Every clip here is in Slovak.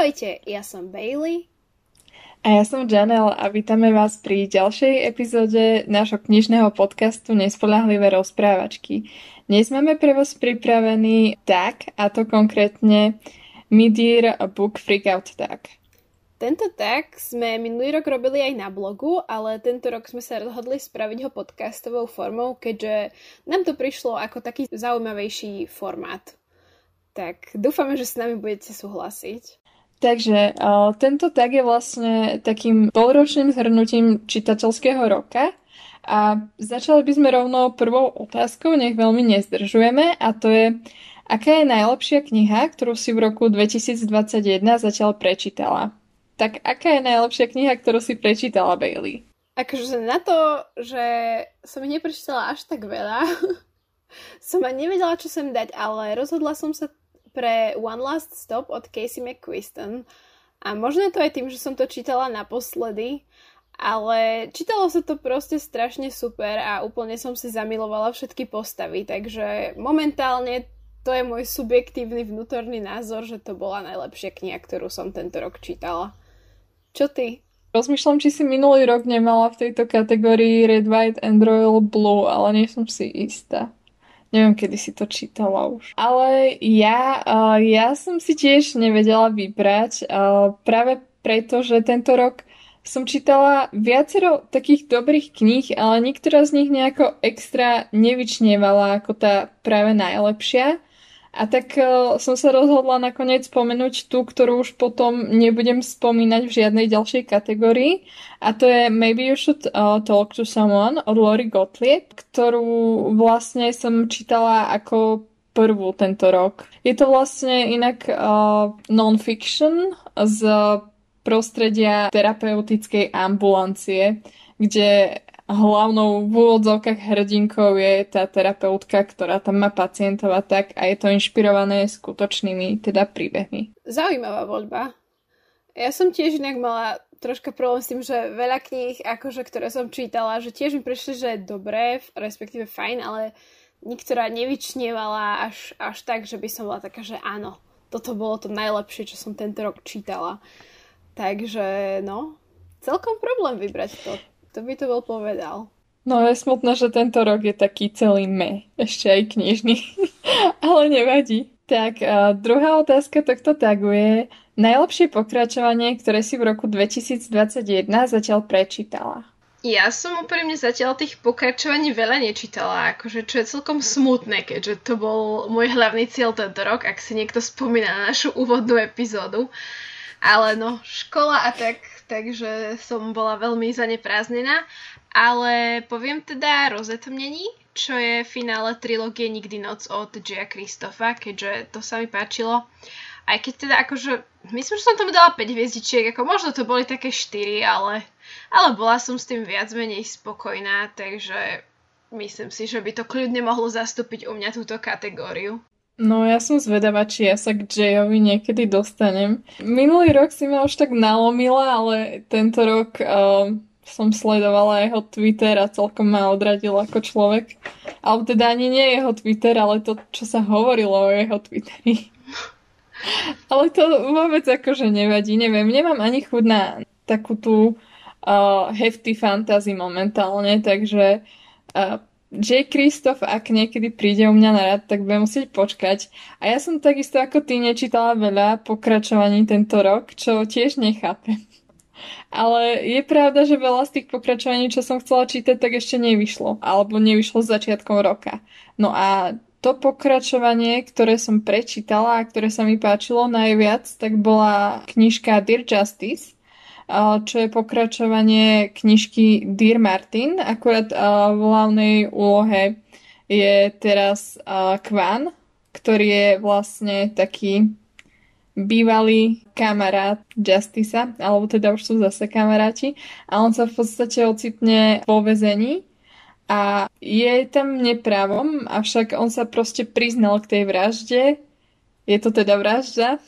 Ahojte, ja som Bailey. A ja som Janel a vítame vás pri ďalšej epizóde nášho knižného podcastu Nespolahlivé rozprávačky. Dnes máme pre vás pripravený tag, a to konkrétne Midir Book Freakout tag. Tento tag sme minulý rok robili aj na blogu, ale tento rok sme sa rozhodli spraviť ho podcastovou formou, keďže nám to prišlo ako taký zaujímavejší formát. Tak dúfame, že s nami budete súhlasiť. Takže uh, tento tag je vlastne takým polročným zhrnutím čitateľského roka a začali by sme rovno prvou otázkou, nech veľmi nezdržujeme a to je, aká je najlepšia kniha, ktorú si v roku 2021 zatiaľ prečítala? Tak aká je najlepšia kniha, ktorú si prečítala, Bailey? Akože na to, že som ich neprečítala až tak veľa, som ani nevedela, čo sem dať, ale rozhodla som sa pre One Last Stop od Casey McQuiston. A možno to aj tým, že som to čítala naposledy, ale čítalo sa to proste strašne super a úplne som si zamilovala všetky postavy, takže momentálne to je môj subjektívny vnútorný názor, že to bola najlepšia kniha, ktorú som tento rok čítala. Čo ty? Rozmýšľam, či si minulý rok nemala v tejto kategórii Red, White and Royal Blue, ale nie som si istá. Neviem, kedy si to čítala už. Ale ja, ja som si tiež nevedela vybrať, práve preto, že tento rok som čítala viacero takých dobrých kníh, ale niektorá z nich nejako extra nevyčnievala ako tá práve najlepšia. A tak uh, som sa rozhodla nakoniec spomenúť tú, ktorú už potom nebudem spomínať v žiadnej ďalšej kategórii. A to je Maybe You Should uh, Talk to Someone od Lori Gottlieb, ktorú vlastne som čítala ako prvú tento rok. Je to vlastne inak uh, non-fiction z prostredia terapeutickej ambulancie, kde hlavnou v úvodzovkách hrdinkou je tá terapeutka, ktorá tam má pacientov a tak a je to inšpirované skutočnými teda príbehmi. Zaujímavá voľba. Ja som tiež inak mala troška problém s tým, že veľa kníh, akože, ktoré som čítala, že tiež mi prišli, že je dobré, respektíve fajn, ale niektorá nevyčnievala až, až tak, že by som bola taká, že áno, toto bolo to najlepšie, čo som tento rok čítala. Takže, no, celkom problém vybrať to. To by to bol povedal. No je smutné, že tento rok je taký celý me, ešte aj knižný, ale nevadí. Tak uh, druhá otázka tohto tagu je najlepšie pokračovanie, ktoré si v roku 2021 zatiaľ prečítala. Ja som úprimne zatiaľ tých pokračovaní veľa nečítala, akože čo je celkom smutné, keďže to bol môj hlavný cieľ tento rok, ak si niekto spomína na našu úvodnú epizódu. Ale no, škola a tak takže som bola veľmi zaneprázdnená. Ale poviem teda rozetomnení, čo je finále trilógie Nikdy noc od Jia Kristofa, keďže to sa mi páčilo. Aj keď teda akože, myslím, že som tomu dala 5 hviezdičiek, ako možno to boli také 4, ale, ale bola som s tým viac menej spokojná, takže myslím si, že by to kľudne mohlo zastúpiť u mňa túto kategóriu. No ja som zvedavá, či ja sa k Jayovi niekedy dostanem. Minulý rok si ma už tak nalomila, ale tento rok uh, som sledovala jeho Twitter a celkom ma odradil ako človek. Ale teda ani nie jeho Twitter, ale to, čo sa hovorilo o jeho Twitteri. ale to vôbec akože nevadí, neviem, nemám ani chuť na takú tú uh, hefty fantasy momentálne, takže uh, J. Kristof, ak niekedy príde u mňa na rad, tak budem musieť počkať. A ja som takisto ako ty nečítala veľa pokračovaní tento rok, čo tiež nechápem. Ale je pravda, že veľa z tých pokračovaní, čo som chcela čítať, tak ešte nevyšlo. Alebo nevyšlo s začiatkom roka. No a to pokračovanie, ktoré som prečítala a ktoré sa mi páčilo najviac, tak bola knižka Dear Justice čo je pokračovanie knižky Dear Martin. Akurát v hlavnej úlohe je teraz Kvan, ktorý je vlastne taký bývalý kamarát Justica, alebo teda už sú zase kamaráti a on sa v podstate ocitne vo vezení a je tam nepravom, avšak on sa proste priznal k tej vražde. Je to teda vražda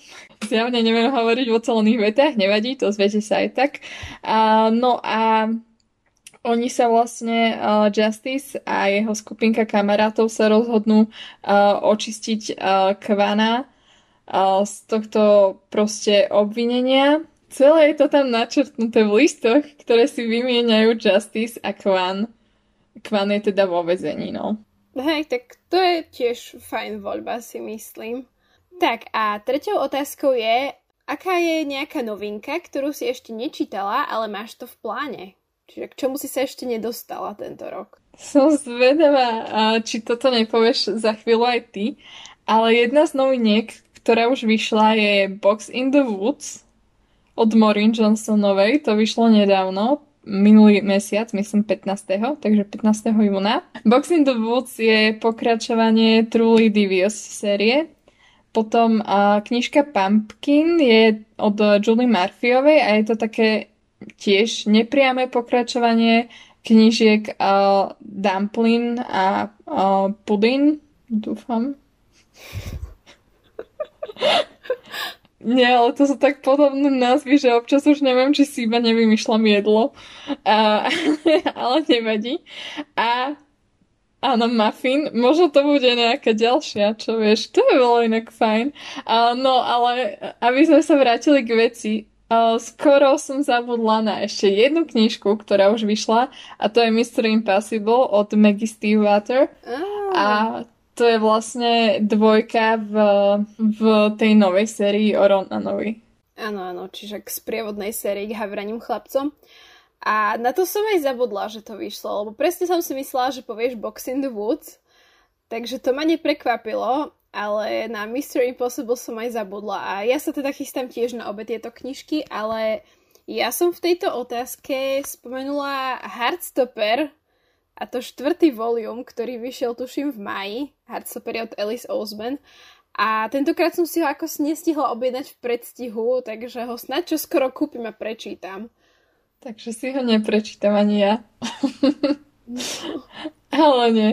Zjavne neviem hovoriť o celných vetách, nevadí, to zviete sa aj tak. A, no a oni sa vlastne, uh, Justice a jeho skupinka kamarátov sa rozhodnú uh, očistiť uh, Kvana z tohto proste obvinenia. Celé je to tam načrtnuté v listoch, ktoré si vymieňajú Justice a Kwan. Kwan je teda vo vezení, no. Hej, tak to je tiež fajn voľba, si myslím. Tak a treťou otázkou je, aká je nejaká novinka, ktorú si ešte nečítala, ale máš to v pláne? Čiže k čomu si sa ešte nedostala tento rok? Som zvedavá, či toto nepovieš za chvíľu aj ty, ale jedna z noviniek, ktorá už vyšla, je Box in the Woods od Maureen Johnsonovej. To vyšlo nedávno, minulý mesiac, myslím 15. takže 15. júna. Box in the Woods je pokračovanie Truly Devious série. Potom uh, knižka Pumpkin je od Julie Murphyovej a je to také tiež nepriame pokračovanie knižiek uh, Dumplin a uh, Pudin, dúfam. Nie, ale to sú tak podobné názvy, že občas už neviem, či si iba nevymýšľam jedlo. Uh, ale nevadí. A Áno, muffin. Možno to bude nejaká ďalšia, čo vieš. To je bolo inak fajn. Uh, no, ale aby sme sa vrátili k veci, Uh, skoro som zabudla na ešte jednu knižku, ktorá už vyšla a to je Mr. Impossible od Maggie Stiefvater. Oh. A to je vlastne dvojka v, v tej novej sérii o Ronanovi. Áno, áno, čiže k sprievodnej sérii k havraním chlapcom. A na to som aj zabudla, že to vyšlo, lebo presne som si myslela, že povieš Box in the Woods, takže to ma neprekvapilo ale na Mr. Impossible som aj zabudla a ja sa teda chystám tiež na obe tieto knižky, ale ja som v tejto otázke spomenula Heartstopper a to štvrtý volium, ktorý vyšiel tuším v maji. Heartstopper je od Alice Oseman a tentokrát som si ho ako nestihla objednať v predstihu, takže ho snad čo skoro kúpim a prečítam. Takže si ho neprečítam ani ja. Ale nie.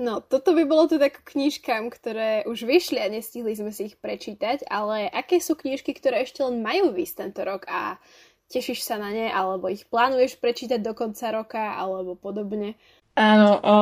No, toto by bolo teda k knižkám, ktoré už vyšli a nestihli sme si ich prečítať, ale aké sú knižky, ktoré ešte len majú vysť tento rok a tešíš sa na ne, alebo ich plánuješ prečítať do konca roka, alebo podobne? Áno, o,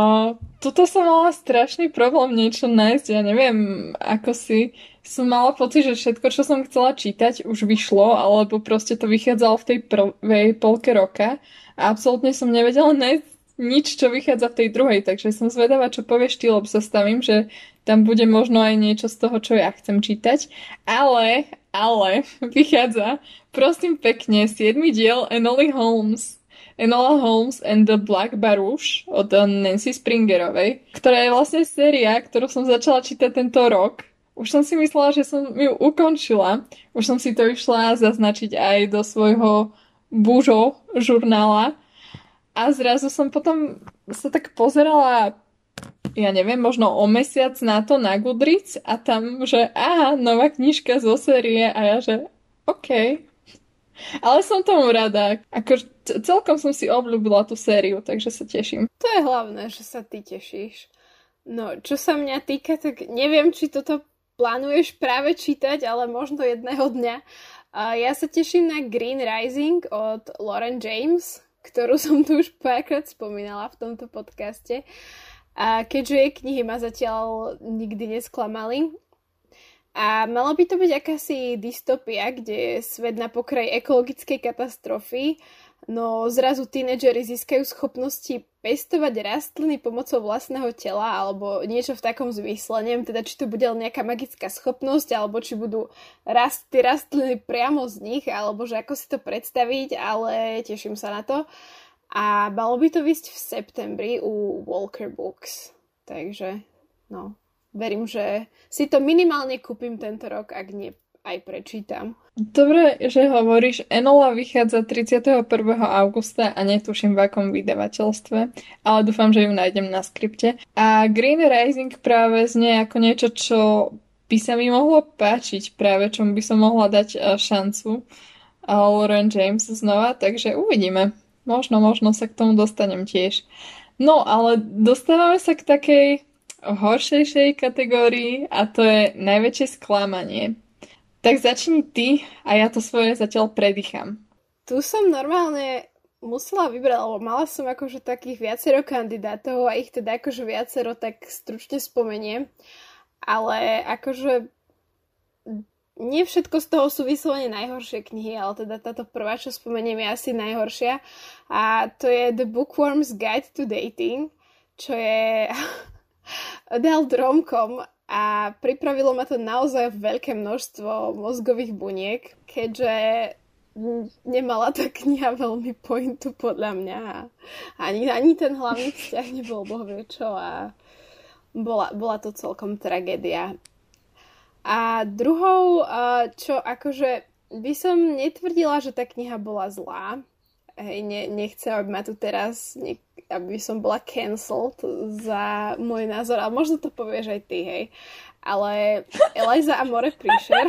tuto som mala strašný problém niečo nájsť, ja neviem, ako si som mala pocit, že všetko, čo som chcela čítať, už vyšlo, alebo proste to vychádzalo v tej prvej polke roka a absolútne som nevedela nájsť nič, čo vychádza v tej druhej, takže som zvedavá, čo povieš ty, lebo sa stavím, že tam bude možno aj niečo z toho, čo ja chcem čítať. Ale, ale, vychádza, prosím pekne, 7. diel Enoly Holmes. Enola Holmes and the Black Barouche od Nancy Springerovej, ktorá je vlastne séria, ktorú som začala čítať tento rok. Už som si myslela, že som ju ukončila. Už som si to išla zaznačiť aj do svojho bužo žurnála, a zrazu som potom sa tak pozerala ja neviem, možno o mesiac na to na Goodreads a tam, že aha, nová knižka zo série a ja, že OK. Ale som tomu rada. Ako, celkom som si obľúbila tú sériu, takže sa teším. To je hlavné, že sa ty tešíš. No, čo sa mňa týka, tak neviem, či toto plánuješ práve čítať, ale možno jedného dňa. Ja sa teším na Green Rising od Lauren James, ktorú som tu už párkrát spomínala v tomto podcaste. A keďže jej knihy ma zatiaľ nikdy nesklamali. A malo by to byť akási dystopia, kde je svet na pokraji ekologickej katastrofy no zrazu tínedžeri získajú schopnosti pestovať rastliny pomocou vlastného tela alebo niečo v takom zmysle. Neviem teda, či to bude nejaká magická schopnosť alebo či budú rast, rastliny priamo z nich alebo že ako si to predstaviť, ale teším sa na to. A malo by to vysť v septembri u Walker Books. Takže, no, verím, že si to minimálne kúpim tento rok, ak nie aj prečítam. Dobre, že hovoríš. Enola vychádza 31. augusta a netuším v akom vydavateľstve, ale dúfam, že ju nájdem na skripte. A Green Rising práve znie ako niečo, čo by sa mi mohlo páčiť práve, čomu by som mohla dať eh, šancu. A Lauren James znova, takže uvidíme. Možno, možno sa k tomu dostanem tiež. No, ale dostávame sa k takej horšejšej kategórii a to je najväčšie sklamanie. Tak začni ty a ja to svoje zatiaľ predýcham. Tu som normálne musela vybrať, lebo mala som akože takých viacero kandidátov a ich teda akože viacero tak stručne spomeniem. Ale akože nie všetko z toho sú vyslovene najhoršie knihy, ale teda táto prvá, čo spomeniem, je asi najhoršia. A to je The Bookworm's Guide to Dating, čo je adult romkom a pripravilo ma to naozaj veľké množstvo mozgových buniek, keďže nemala tá kniha veľmi pointu podľa mňa. Ani, ani ten hlavný vzťah nebol boh vie čo a bola, bola to celkom tragédia. A druhou, čo akože by som netvrdila, že tá kniha bola zlá. Hej, ne, nechcem, aby ma tu teraz, ne, aby som bola cancelled za môj názor, ale možno to povieš aj ty, hej ale Eliza a More Príšer.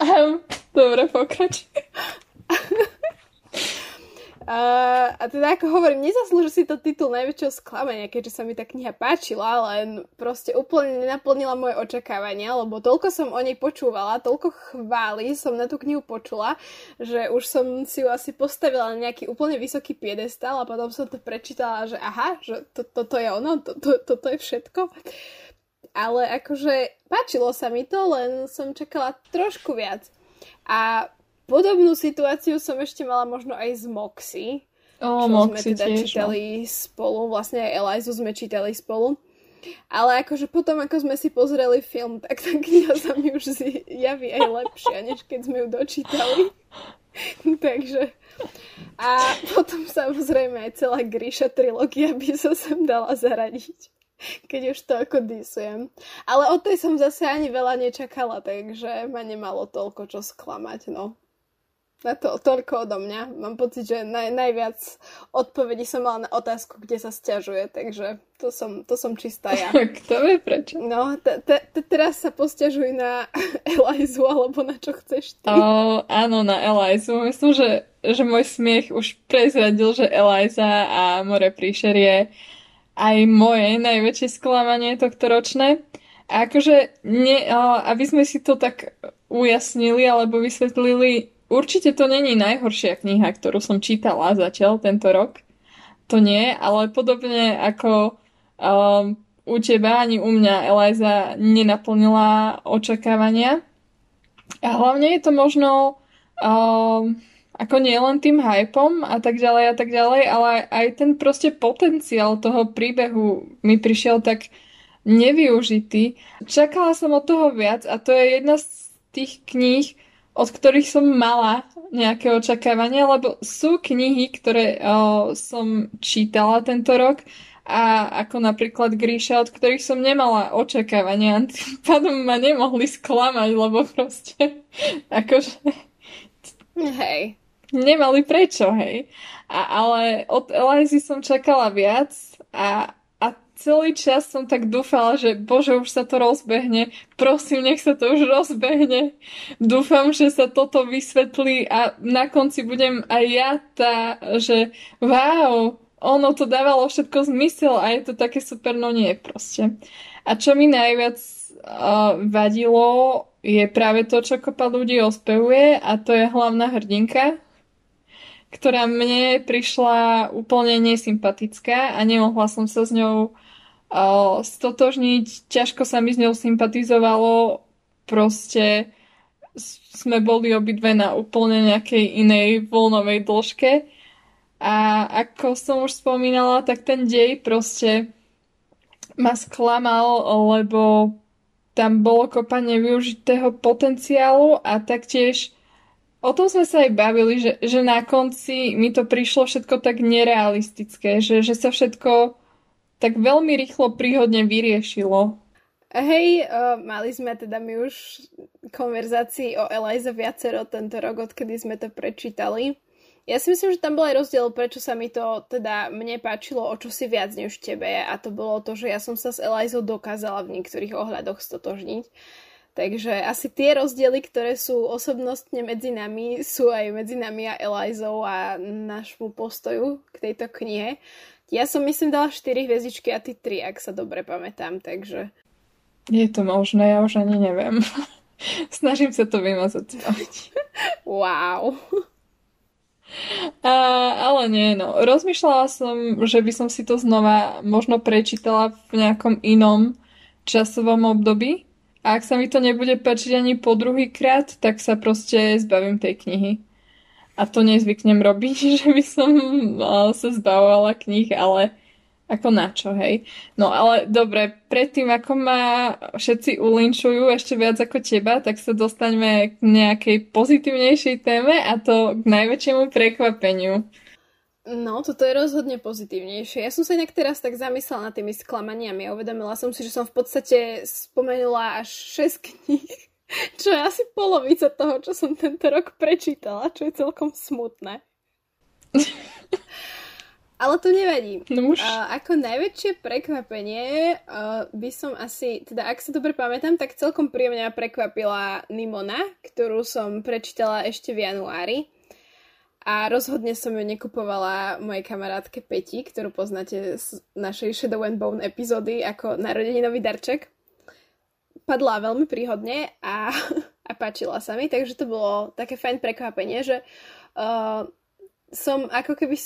Um, dobre, pokrač. A teda ako hovorím, nezaslúži si to titul najväčšieho sklamania, keďže sa mi tá kniha páčila, len proste úplne nenaplnila moje očakávania, lebo toľko som o nej počúvala, toľko chvály som na tú knihu počula, že už som si ju asi postavila na nejaký úplne vysoký piedestal a potom som to prečítala, že aha, že to, toto je ono, to, to, toto je všetko. Ale akože páčilo sa mi to, len som čakala trošku viac. A Podobnú situáciu som ešte mala možno aj z Moxy. O, čo Moxy sme teda tiež, no. čítali spolu, vlastne aj Elizu sme čítali spolu. Ale akože potom, ako sme si pozreli film, tak tá kniha sa mi už javí aj lepšia, než keď sme ju dočítali. Takže... A potom samozrejme aj celá Gríša trilógia by sa sem dala zaradiť. Keď už to ako disujem. Ale od tej som zase ani veľa nečakala, takže ma nemalo toľko čo sklamať, no. Na to toľko odo mňa. Mám pocit, že naj, najviac odpovedí som mala na otázku, kde sa stiažuje, takže to som, to som čistá ja. Kto vie prečo? No, te, te, te, teraz sa posťažuj na Elizu, alebo na čo chceš ty. Áno, na Elizu. Myslím, že, že môj smiech už prezradil, že Eliza a More Príšer je aj moje najväčšie sklamanie tohto ročné. A akože, nie, aby sme si to tak ujasnili alebo vysvetlili, Určite to není najhoršia kniha, ktorú som čítala zatiaľ tento rok. To nie, ale podobne ako um, u teba ani u mňa Eliza nenaplnila očakávania. A hlavne je to možno um, ako nie len tým hypom a tak ďalej a tak ďalej, ale aj ten proste potenciál toho príbehu mi prišiel tak nevyužitý. Čakala som od toho viac a to je jedna z tých kníh, od ktorých som mala nejaké očakávania, lebo sú knihy, ktoré o, som čítala tento rok a ako napríklad Gríša, od ktorých som nemala očakávania. Tým pádom ma nemohli sklamať, lebo proste akože... Hej. Nemali prečo, hej. A, ale od Elizy som čakala viac a celý čas som tak dúfala, že bože, už sa to rozbehne. Prosím, nech sa to už rozbehne. Dúfam, že sa toto vysvetlí a na konci budem aj ja tá, že wow, ono to dávalo všetko zmysel a je to také super, no nie proste. A čo mi najviac uh, vadilo, je práve to, čo kopa ľudí ospevuje a to je hlavná hrdinka, ktorá mne prišla úplne nesympatická a nemohla som sa s ňou stotožniť, ťažko sa mi s ňou sympatizovalo, proste sme boli obidve na úplne nejakej inej voľnovej dĺžke. A ako som už spomínala, tak ten dej proste ma sklamal, lebo tam bolo kopa nevyužitého potenciálu a taktiež o tom sme sa aj bavili, že, že na konci mi to prišlo všetko tak nerealistické, že, že sa všetko tak veľmi rýchlo príhodne vyriešilo. Hej, uh, mali sme teda my už konverzácii o Eliza viacero tento rok, odkedy sme to prečítali. Ja si myslím, že tam bol aj rozdiel, prečo sa mi to teda mne páčilo o čosi viac než tebe a to bolo to, že ja som sa s Elizou dokázala v niektorých ohľadoch stotožniť. Takže asi tie rozdiely, ktoré sú osobnostne medzi nami, sú aj medzi nami a Elizou a nášmu postoju k tejto knihe. Ja som myslím dala 4 hviezdičky a ty 3, ak sa dobre pamätám, takže... Je to možné, ja už ani neviem. Snažím sa to vymazať wow. A, ale nie, no. Rozmýšľala som, že by som si to znova možno prečítala v nejakom inom časovom období, A ak sa mi to nebude páčiť ani po druhý krát, tak sa proste zbavím tej knihy. A to nezvyknem robiť, že by som sa zbavovala knih, ale ako na čo, hej? No ale dobre, predtým ako ma všetci ulinčujú ešte viac ako teba, tak sa dostaňme k nejakej pozitívnejšej téme a to k najväčšiemu prekvapeniu. No, toto je rozhodne pozitívnejšie. Ja som sa inak teraz tak zamyslela nad tými sklamaniami a uvedomila som si, že som v podstate spomenula až 6 kníh, čo je asi polovica toho, čo som tento rok prečítala, čo je celkom smutné. Ale to nevadí. No už. Uh, ako najväčšie prekvapenie uh, by som asi, teda ak sa dobre pamätám, tak celkom príjemne prekvapila Nimona, ktorú som prečítala ešte v januári. A rozhodne som ju nekupovala mojej kamarátke Peti, ktorú poznáte z našej Shadow and Bone epizódy ako narodeninový darček. Padla veľmi príhodne a, a páčila sa mi, takže to bolo také fajn prekvapenie, že uh, som ako keby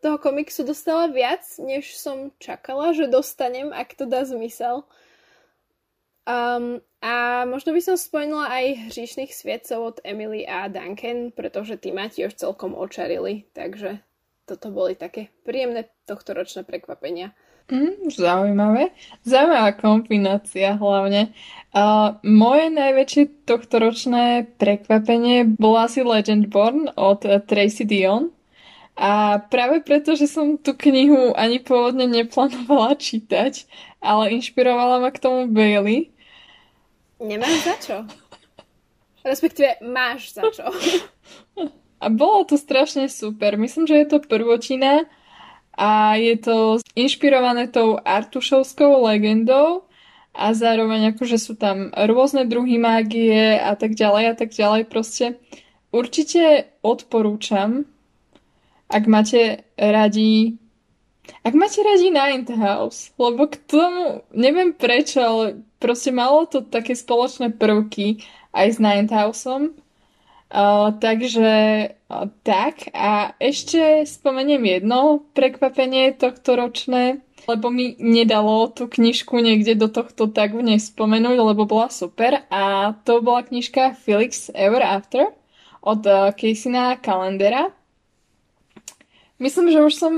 toho komiksu dostala viac, než som čakala, že dostanem, ak to dá zmysel. Um, a možno by som spomenula aj hříšných svietcov od Emily a Duncan, pretože tí ma tiež celkom očarili, takže toto boli také príjemné tohtoročné prekvapenia. Mm, zaujímavé. Zaujímavá kombinácia hlavne. Uh, moje najväčšie tohtoročné prekvapenie bola asi Legendborn od Tracy Dion. A práve preto, že som tú knihu ani pôvodne neplánovala čítať, ale inšpirovala ma k tomu Bailey. Nemáš za čo. Respektíve máš za čo. A bolo to strašne super. Myslím, že je to prvotina a je to inšpirované tou Artušovskou legendou a zároveň akože sú tam rôzne druhy mágie a tak ďalej a tak ďalej. Proste určite odporúčam ak máte radi ak máte radi Ninth House, lebo k tomu, neviem prečo, ale proste malo to také spoločné prvky aj s Ninth Houseom. Takže tak a ešte spomeniem jedno prekvapenie tohto ročné, lebo mi nedalo tú knižku niekde do tohto tak v nej spomenúť, lebo bola super a to bola knižka Felix Ever After od uh, Caseya Kalendera Myslím, že už som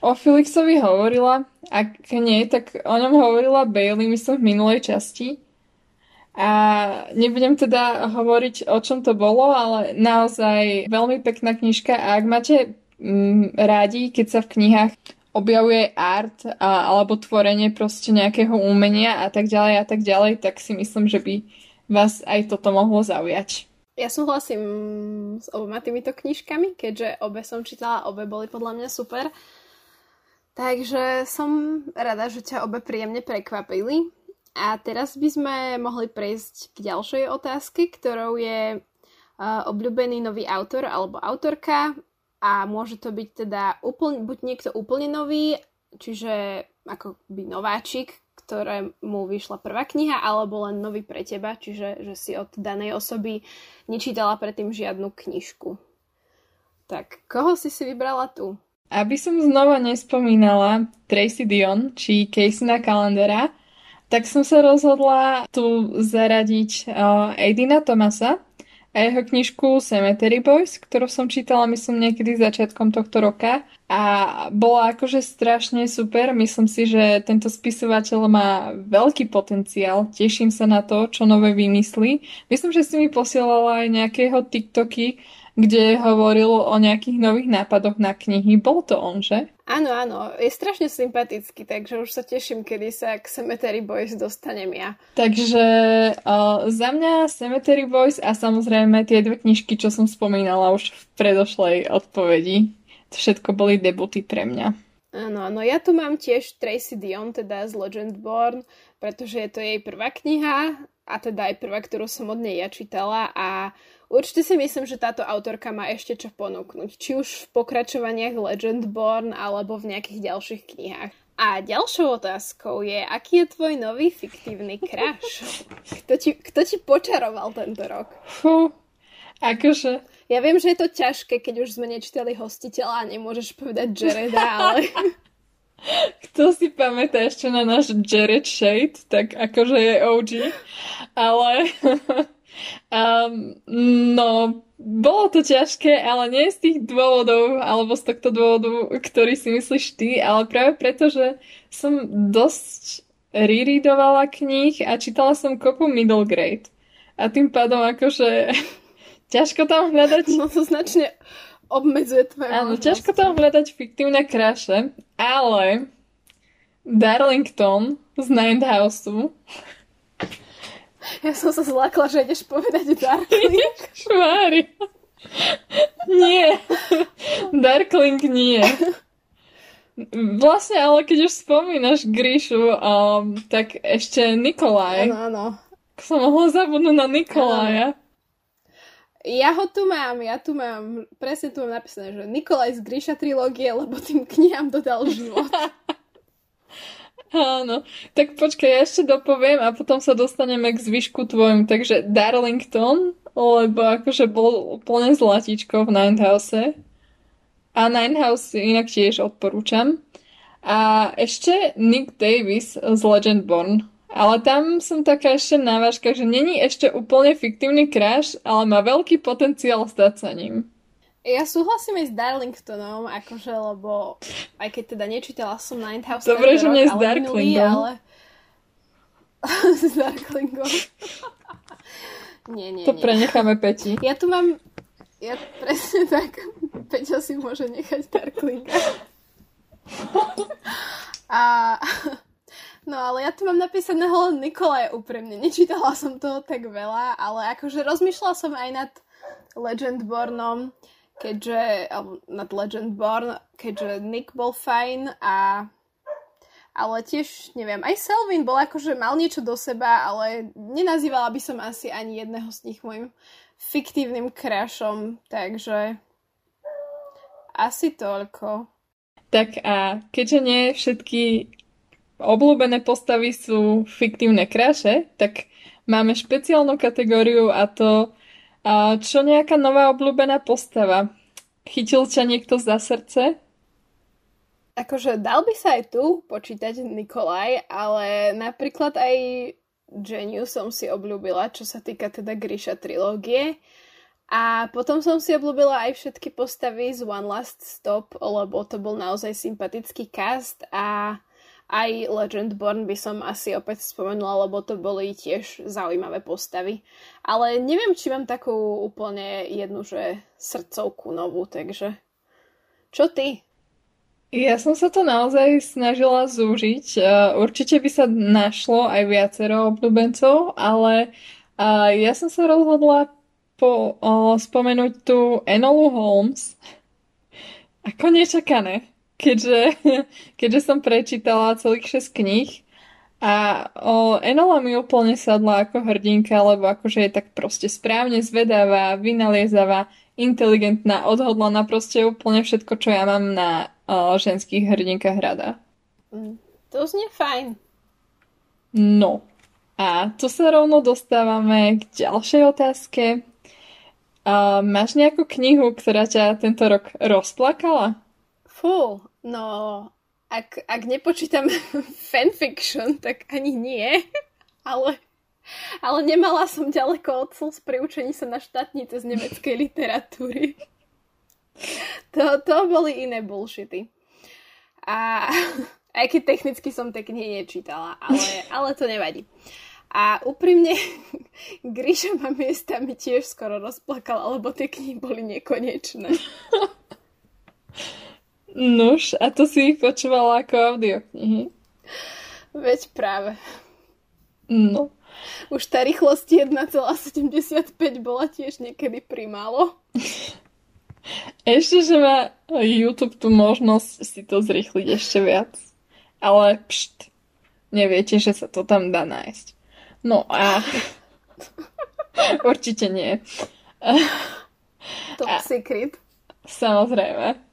o Felixovi hovorila. Ak nie, tak o ňom hovorila Bailey, myslím, v minulej časti. A nebudem teda hovoriť, o čom to bolo, ale naozaj veľmi pekná knižka. A ak máte mm, rádi, keď sa v knihách objavuje art a, alebo tvorenie proste nejakého umenia a tak ďalej a tak ďalej, tak si myslím, že by vás aj toto mohlo zaujať. Ja súhlasím s oboma týmito knižkami, keďže obe som čítala, obe boli podľa mňa super. Takže som rada, že ťa obe príjemne prekvapili. A teraz by sme mohli prejsť k ďalšej otázke, ktorou je uh, obľúbený nový autor alebo autorka a môže to byť teda úplne, buď niekto úplne nový, čiže ako by nováčik, ktorému vyšla prvá kniha, alebo len nový pre teba, čiže že si od danej osoby nečítala predtým žiadnu knižku. Tak, koho si si vybrala tu? Aby som znova nespomínala Tracy Dion či Caseyna Kalendera, tak som sa rozhodla tu zaradiť uh, Edina Thomasa, a jeho knižku Cemetery Boys, ktorú som čítala myslím niekedy začiatkom tohto roka a bola akože strašne super. Myslím si, že tento spisovateľ má veľký potenciál. Teším sa na to, čo nové vymyslí. Myslím, že si mi posielala aj nejakého TikToky, kde hovoril o nejakých nových nápadoch na knihy. Bol to on, že? Áno, áno, je strašne sympatický, takže už sa teším, kedy sa k Cemetery Boys dostanem ja. Takže uh, za mňa Cemetery Boys a samozrejme tie dve knižky, čo som spomínala už v predošlej odpovedi. To všetko boli debuty pre mňa. Áno, áno, ja tu mám tiež Tracy Dion, teda z Legendborn, pretože je to jej prvá kniha a teda aj prvá, ktorú som od nej ja čítala a Určite si myslím, že táto autorka má ešte čo ponúknuť, či už v pokračovaniach Legendborn alebo v nejakých ďalších knihách. A ďalšou otázkou je, aký je tvoj nový fiktívny crush? Kto ti, kto ti počaroval tento rok? Fú, akože... Ja viem, že je to ťažké, keď už sme nečítali hostiteľa a nemôžeš povedať Jareda, ale... Kto si pamätá ešte na náš Jared Shade, tak akože je OG, ale um, no, bolo to ťažké, ale nie z tých dôvodov, alebo z tohto dôvodu, ktorý si myslíš ty, ale práve preto, že som dosť rereadovala kníh a čítala som kopu middle grade. A tým pádom akože ťažko tam hľadať... No to značne obmedzuje tvoje Áno, ťažko tam hľadať fiktívne kráše, ale Darlington z Ninth Houseu ja som sa zlákla, že ideš povedať Darkling. Švári. nie. Darkling nie. Vlastne, ale keď už spomínaš Gríšu, um, tak ešte Nikolaj. Áno, áno. Som mohla zabudnúť na Nikolaja. Ja ho tu mám, ja tu mám, presne tu mám napísané, že Nikolaj z Gríša trilógie, lebo tým knihám dodal život. Áno, tak počkaj, ja ešte dopoviem a potom sa dostaneme k zvyšku tvojim. Takže Darlington, lebo akože bol úplne zlatíčko v Ninehouse. A Ninehouse inak tiež odporúčam. A ešte Nick Davis z Legendborn. Ale tam som taká ešte na že není ešte úplne fiktívny crash, ale má veľký potenciál stať sa ním. Ja súhlasím aj s Darlingtonom, akože, lebo aj keď teda nečítala som House Dobre, že nie s Darklingom. ale... s Darklingom. nie, nie, To nie. prenecháme Peti. Ja tu mám... Ja presne tak. Peťa si môže nechať Darklinga. A... No ale ja tu mám napísaného len Nikolaja úprimne. Nečítala som toho tak veľa, ale akože rozmýšľala som aj nad Legendbornom, keďže, nad Legendborn, keďže Nick bol fajn a ale tiež, neviem, aj Selvin bol akože mal niečo do seba, ale nenazývala by som asi ani jedného z nich môjim fiktívnym crashom, takže asi toľko. Tak a keďže nie všetky obľúbené postavy sú fiktívne kráše, tak máme špeciálnu kategóriu a to čo nejaká nová obľúbená postava? Chytil ťa niekto za srdce? Akože dal by sa aj tu počítať Nikolaj, ale napríklad aj Geniu som si obľúbila, čo sa týka teda Grisha trilógie. A potom som si obľúbila aj všetky postavy z One Last Stop, lebo to bol naozaj sympatický cast a aj Legendborn by som asi opäť spomenula, lebo to boli tiež zaujímavé postavy. Ale neviem, či mám takú úplne jednu, že srdcovku novú, takže... Čo ty? Ja som sa to naozaj snažila zúžiť. Určite by sa našlo aj viacero obľúbencov, ale ja som sa rozhodla po, o, spomenúť tu Enolu Holmes. Ako nečakané keďže, keďže som prečítala celých 6 kníh a o, Enola mi úplne sadla ako hrdinka, lebo akože je tak proste správne zvedavá, vynaliezavá, inteligentná, odhodlaná, proste úplne všetko, čo ja mám na o, ženských hrdinkách rada. Mm, to znie fajn. No. A tu sa rovno dostávame k ďalšej otázke. A máš nejakú knihu, ktorá ťa tento rok rozplakala? Fú, no, ak, ak nepočítam fanfiction, tak ani nie. Ale, ale nemala som ďaleko od slz pri učení sa na štátnice z nemeckej literatúry. To, to boli iné bullshity. A aj keď technicky som tie knihy nečítala, ale, ale to nevadí. A úprimne, Gríša ma miestami tiež skoro rozplakala, lebo tie knihy boli nekonečné. Nuž, a to si ich počúvala ako audioknihy? Veď práve. No. Už tá rýchlosť 1,75 bola tiež niekedy primálo. Ešte, že má YouTube tú možnosť si to zrýchliť ešte viac. Ale pšt, neviete, že sa to tam dá nájsť. No a... Určite nie. Top a... secret. Samozrejme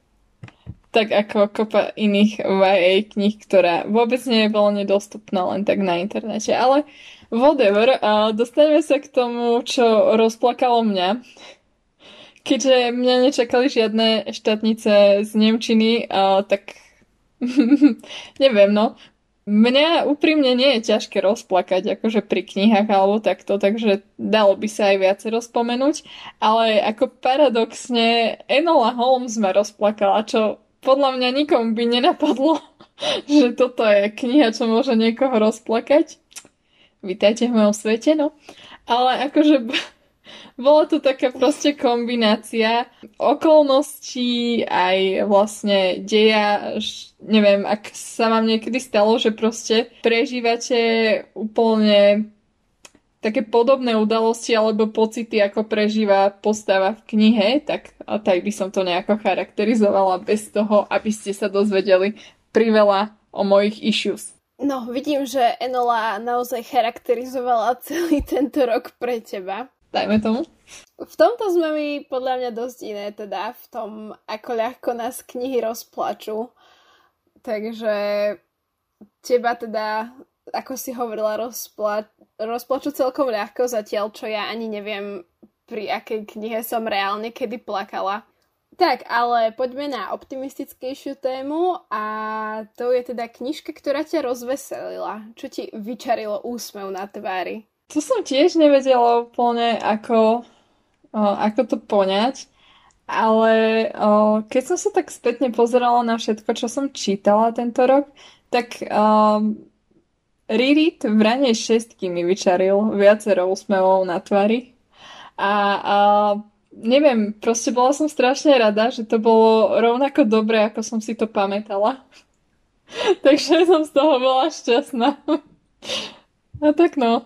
tak ako kopa iných YA kníh, ktorá vôbec nie je voľne dostupná len tak na internete. Ale whatever, a dostaneme sa k tomu, čo rozplakalo mňa. Keďže mňa nečakali žiadne štátnice z Nemčiny, a tak Neviem, no. Mňa úprimne nie je ťažké rozplakať akože pri knihách alebo takto, takže dalo by sa aj viac rozpomenúť, ale ako paradoxne Enola Holmes ma rozplakala, čo podľa mňa nikomu by nenapadlo, že toto je kniha, čo môže niekoho rozplakať. Vítajte v mojom svete, no. Ale akože bola to taká proste kombinácia okolností, aj vlastne deja, neviem, ak sa vám niekedy stalo, že proste prežívate úplne také podobné udalosti alebo pocity, ako prežíva postava v knihe, tak, tak by som to nejako charakterizovala bez toho, aby ste sa dozvedeli priveľa o mojich issues. No, vidím, že Enola naozaj charakterizovala celý tento rok pre teba. Dajme tomu. V tomto sme mi podľa mňa dosť iné, teda v tom, ako ľahko nás knihy rozplačú. Takže teba teda, ako si hovorila, rozpla- rozplačú celkom ľahko, zatiaľ čo ja ani neviem, pri akej knihe som reálne kedy plakala. Tak, ale poďme na optimistickejšiu tému a to je teda knižka, ktorá ťa rozveselila. Čo ti vyčarilo úsmev na tvári? To som tiež nevedela úplne, ako, ako to poňať, ale o, keď som sa tak spätne pozerala na všetko, čo som čítala tento rok, tak um, Ririt v ranej šestky mi vyčaril viacero úsmevov na tvári. A, a neviem, proste bola som strašne rada, že to bolo rovnako dobré, ako som si to pamätala. Takže som z toho bola šťastná. A tak no.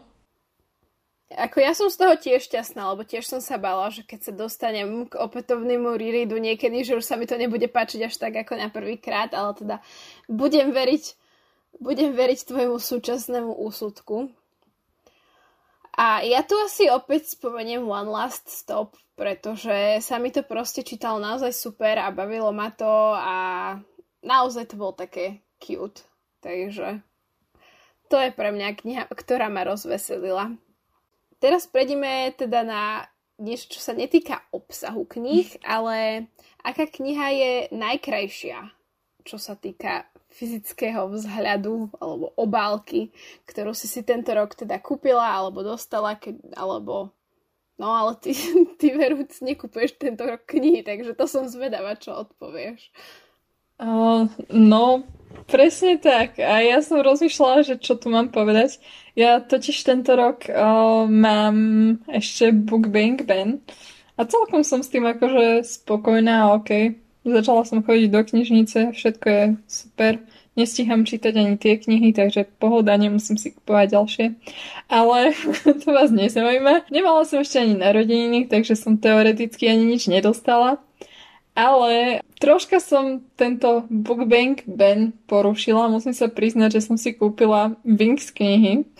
Ako ja som z toho tiež šťastná, lebo tiež som sa bala, že keď sa dostanem k opätovnému rereadu niekedy, že už sa mi to nebude páčiť až tak ako na prvý ale teda budem veriť, budem veriť tvojmu súčasnému úsudku. A ja tu asi opäť spomeniem One Last Stop, pretože sa mi to proste čítalo naozaj super a bavilo ma to a naozaj to bolo také cute. Takže to je pre mňa kniha, ktorá ma rozveselila. Teraz prejdeme teda na niečo, čo sa netýka obsahu kníh, ale aká kniha je najkrajšia, čo sa týka fyzického vzhľadu alebo obálky, ktorú si si tento rok teda kúpila alebo dostala, keď, alebo no ale ty, ty verúc nekúpuješ tento rok knihy, takže to som zvedavá, čo odpovieš. Uh, no, presne tak. A ja som rozmýšľala, že čo tu mám povedať. Ja totiž tento rok uh, mám ešte Book Bank Ben a celkom som s tým akože spokojná a OK. Začala som chodiť do knižnice, všetko je super. Nestíham čítať ani tie knihy, takže pohoda, nemusím si kupovať ďalšie. Ale to vás nezaujíma. Nemala som ešte ani narodeniny, takže som teoreticky ani nič nedostala. Ale troška som tento Bookbank Ben porušila. Musím sa priznať, že som si kúpila Winx knihy.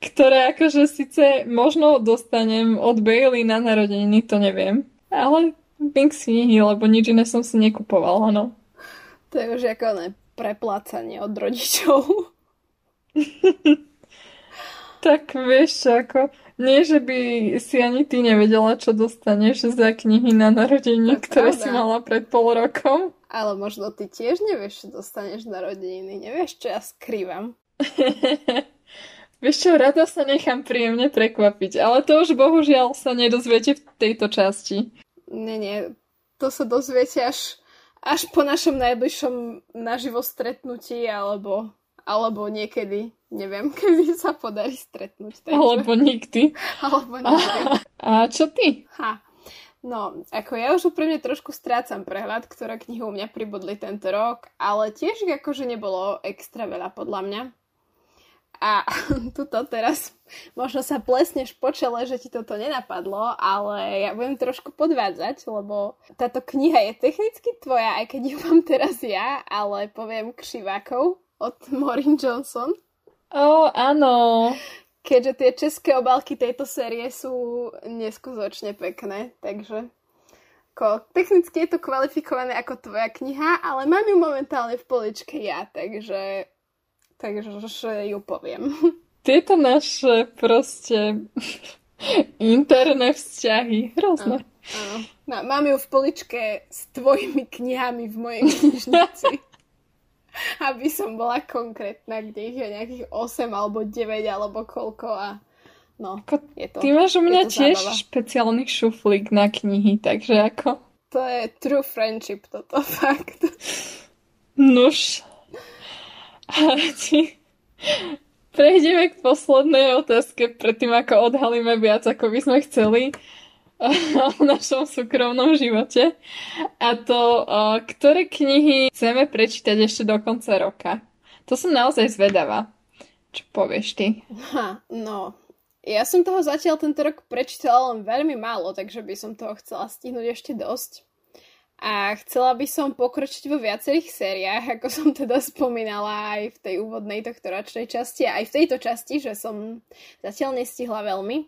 ktoré akože síce možno dostanem od Bailey na narodeniny, to neviem. Ale knihy, lebo nič iné som si nekupovala, no. To je už ako ne, preplácanie od rodičov. tak vieš ako nie, že by si ani ty nevedela, čo dostaneš za knihy na narodenie, ktoré pravda. si mala pred pol rokom. Ale možno ty tiež nevieš, čo dostaneš na rodiny. Nevieš, čo ja skrývam. Vieš čo, rada sa nechám príjemne prekvapiť, ale to už bohužiaľ sa nedozviete v tejto časti. Nie, nie, to sa dozviete až, až po našom najbližšom naživo stretnutí alebo, alebo niekedy Neviem, kedy sa podarí stretnúť. Takže... Alebo nikdy. Alebo nikdy. A, a čo ty? Ha. No, ako ja už úprimne trošku strácam prehľad, ktoré knihy u mňa pribudli tento rok, ale tiež akože nebolo extra veľa podľa mňa. A tuto teraz možno sa plesneš po čele, že ti toto nenapadlo, ale ja budem trošku podvádzať, lebo táto kniha je technicky tvoja, aj keď ju mám teraz ja, ale poviem křivákov od Maureen Johnson. Ó, oh, áno. Keďže tie české obálky tejto série sú neskutočne pekné, takže ko, technicky je to kvalifikované ako tvoja kniha, ale mám ju momentálne v poličke ja, takže takže ju poviem. Tieto naše proste Interné vzťahy. Hrozné. Áno. No, mám ju v poličke s tvojimi knihami v mojej knižnici. Aby som bola konkrétna, kde ich je nejakých 8 alebo 9 alebo koľko a no, ako, je to Ty máš u mňa tiež zábava. špeciálny šuflík na knihy, takže ako... To je true friendship, toto fakt. Nuž. Prejdeme k poslednej otázke, predtým ako odhalíme viac, ako by sme chceli o našom súkromnom živote. A to, ktoré knihy chceme prečítať ešte do konca roka. To som naozaj zvedavá. Čo povieš ty? Ha, no, ja som toho zatiaľ tento rok prečítala len veľmi málo, takže by som toho chcela stihnúť ešte dosť. A chcela by som pokročiť vo viacerých sériách, ako som teda spomínala aj v tej úvodnej tohto ročnej časti, aj v tejto časti, že som zatiaľ nestihla veľmi.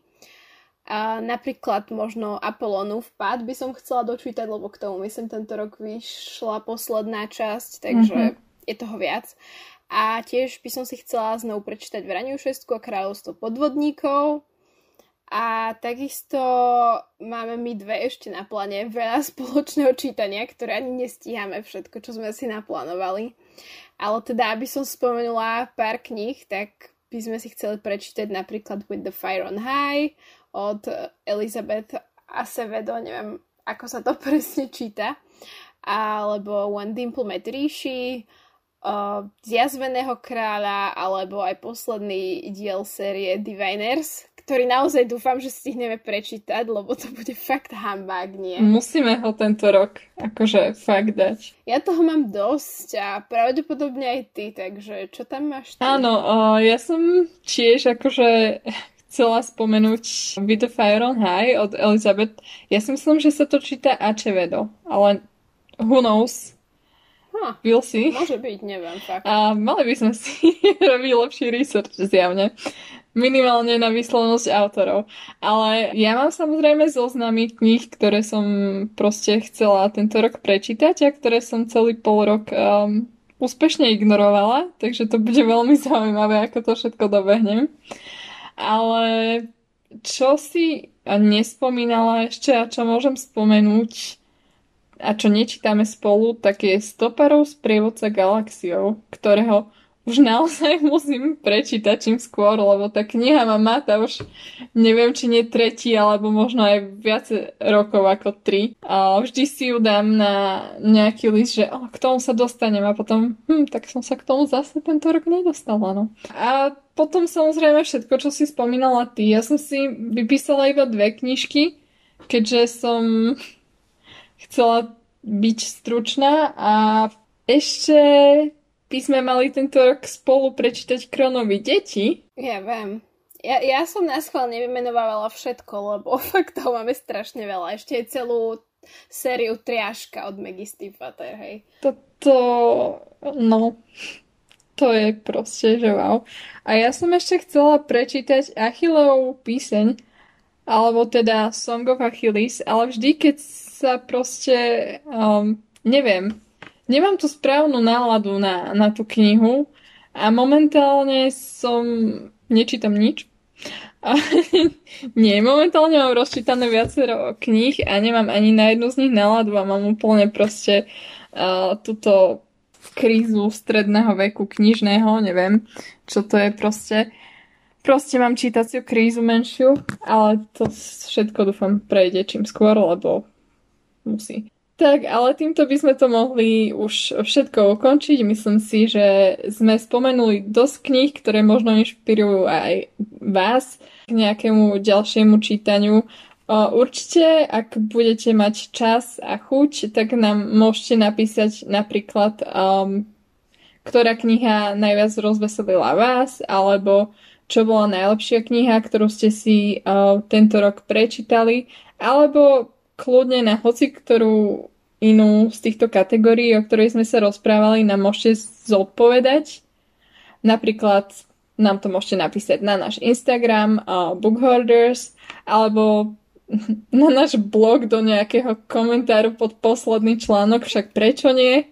A napríklad možno Apolonu vpad by som chcela dočítať, lebo k tomu myslím tento rok vyšla posledná časť, takže mm-hmm. je toho viac. A tiež by som si chcela znovu prečítať Vraniu šestku a Kráľovstvo podvodníkov, a takisto máme my dve ešte na pláne veľa spoločného čítania, ktoré ani nestíhame všetko, čo sme si naplánovali. Ale teda, aby som spomenula pár kníh, tak by sme si chceli prečítať napríklad With the Fire on High od Elizabeth Acevedo, neviem, ako sa to presne číta, alebo One Dimple Met Rishi, uh, Zjazveného kráľa, alebo aj posledný diel série Diviners, ktorý naozaj dúfam, že stihneme prečítať, lebo to bude fakt hamba, nie. Musíme ho tento rok akože fakt dať. Ja toho mám dosť a pravdepodobne aj ty, takže čo tam máš ty? Áno, uh, ja som tiež akože chcela spomenúť With the Fire on High od Elizabeth. Ja si myslím, že sa to číta Acevedo, ale who knows? Huh, we'll see. Môže byť, neviem fakt. A mali by sme si robiť lepší research zjavne minimálne na výslovnosť autorov. Ale ja mám samozrejme zoznamy kníh, ktoré som proste chcela tento rok prečítať a ktoré som celý pol rok um, úspešne ignorovala, takže to bude veľmi zaujímavé, ako to všetko dobehnem. Ale čo si nespomínala ešte a čo môžem spomenúť a čo nečítame spolu, tak je Stoparov sprievodca galaxiou, ktorého už naozaj musím prečítať čím skôr, lebo tá kniha ma tá už neviem, či nie tretí, alebo možno aj viac rokov ako tri. A vždy si ju dám na nejaký list, že oh, k tomu sa dostanem a potom, hm, tak som sa k tomu zase tento rok nedostala, no. A potom samozrejme všetko, čo si spomínala ty. Ja som si vypísala iba dve knižky, keďže som chcela byť stručná a ešte by sme mali tento rok spolu prečítať Kronovi deti. Ja viem. Ja, ja som na schvál nevymenovávala všetko, lebo fakt toho máme strašne veľa. Ešte aj celú sériu Triaška od Maggie Stiefvater, hej. Toto, no, to je proste, že wow. A ja som ešte chcela prečítať Achilleovú píseň, alebo teda Song of Achilles, ale vždy, keď sa proste, um, neviem, nemám tú správnu náladu na, na tú knihu a momentálne som... nečítam nič. A, nie, momentálne mám rozčítané viacero kníh a nemám ani na jednu z nich náladu a mám úplne proste uh, túto krízu stredného veku knižného, neviem, čo to je proste. Proste mám čítaciu krízu menšiu, ale to všetko dúfam prejde čím skôr, lebo musí. Tak, ale týmto by sme to mohli už všetko ukončiť. Myslím si, že sme spomenuli dosť kníh, ktoré možno inšpirujú aj vás k nejakému ďalšiemu čítaniu. Určite, ak budete mať čas a chuť, tak nám môžete napísať napríklad, um, ktorá kniha najviac rozveselila vás, alebo čo bola najlepšia kniha, ktorú ste si uh, tento rok prečítali, alebo kľudne na hoci ktorú inú z týchto kategórií, o ktorej sme sa rozprávali, nám môžete zodpovedať. Napríklad nám to môžete napísať na náš Instagram uh, Bookholders alebo na náš blog do nejakého komentáru pod posledný článok, však prečo nie?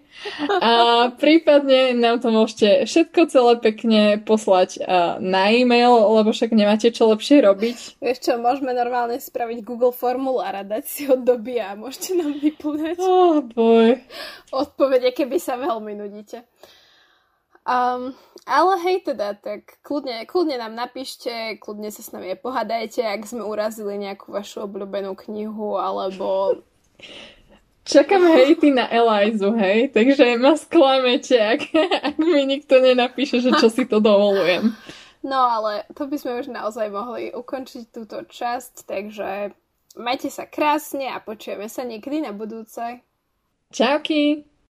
A prípadne nám to môžete všetko celé pekne poslať na e-mail, lebo však nemáte čo lepšie robiť. Vieš čo, môžeme normálne spraviť Google formulár a dať si ho doby a môžete nám vyplňať oh, boj. odpovede, keby sa veľmi nudíte. Um, ale hej teda, tak kľudne, kľudne nám napíšte, kľudne sa s nami pohádajte, ak sme urazili nejakú vašu obľúbenú knihu, alebo Čakám hejty na Elizu, hej? Takže ma sklamete, ak, ak mi nikto nenapíše, že čo si to dovolujem. No ale to by sme už naozaj mohli ukončiť túto časť, takže majte sa krásne a počujeme sa niekedy na budúce. Čauky!